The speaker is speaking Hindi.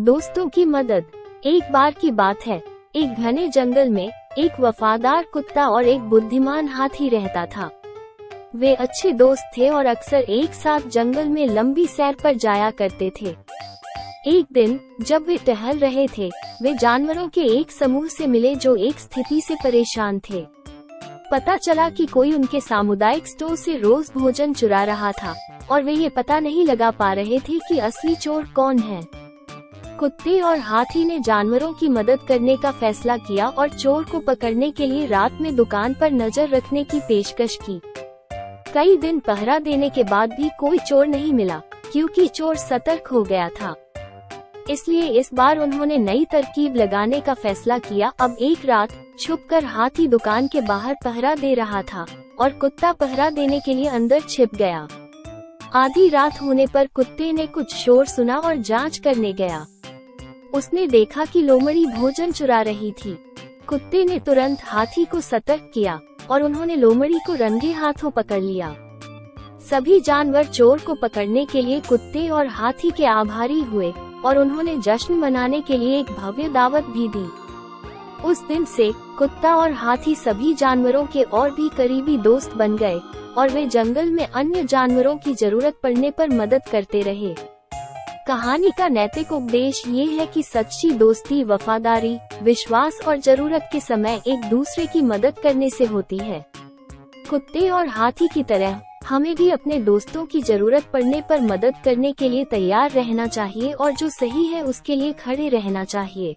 दोस्तों की मदद। एक बार की बात है, एक घने जंगल में एक वफादार कुत्ता और एक बुद्धिमान हाथी रहता था। वे अच्छे दोस्त थे और अक्सर एक साथ जंगल में लंबी सैर पर जाया करते थे। एक दिन, जब वे टहल रहे थे, वे जानवरों के एक समूह से मिले जो एक स्थिति से परेशान थे। पता चला कि कोई उनके सामुदायिक स्टोर से रोज भोजन चुरा रहा था, और वे ये पता नहीं लगा पा रहे थे कि असली चोर कौन है। कुत्ते और हाथी ने जानवरों की मदद करने का फैसला किया और चोर को पकड़ने के लिए रात में दुकान पर नज़र रखने की पेशकश की। कई दिन पहरा देने के बाद भी कोई चोर नहीं मिला, क्योंकि चोर सतर्क हो गया था। इसलिए इस बार उन्होंने नई तरकीब लगाने का फैसला किया। अब एक रात, छुपकर हाथी दुकान के बाहर पहरा दे रहा था और कुत्ता पहरा देने के लिए अंदर छिप गया। आधी रात होने पर कुत्ते ने कुछ शोर सुना और जाँच करने गया। उसने देखा कि लोमड़ी भोजन चुरा रही थी। कुत्ते ने तुरंत हाथी को सतर्क किया और उन्होंने लोमड़ी को रंगे हाथों पकड़ लिया। सभी जानवर चोर को पकड़ने के लिए कुत्ते और हाथी के आभारी हुए और उन्होंने जश्न मनाने के लिए एक भव्य दावत भी दी। उस दिन से कुत्ता और हाथी सभी जानवरों के और भी करीबी दोस्त बन गए और वे जंगल में अन्य जानवरों की ज़रूरत पड़ने पर मदद करते रहे। कहानी का नैतिक उपदेश ये है कि सच्ची दोस्ती, वफादारी, विश्वास और ज़रूरत के समय एक दूसरे की मदद करने से होती है। कुत्ते और हाथी की तरह, हमें भी अपने दोस्तों की ज़रूरत पड़ने पर मदद करने के लिए तैयार रहना चाहिए और जो सही है उसके लिए खड़े रहना चाहिए।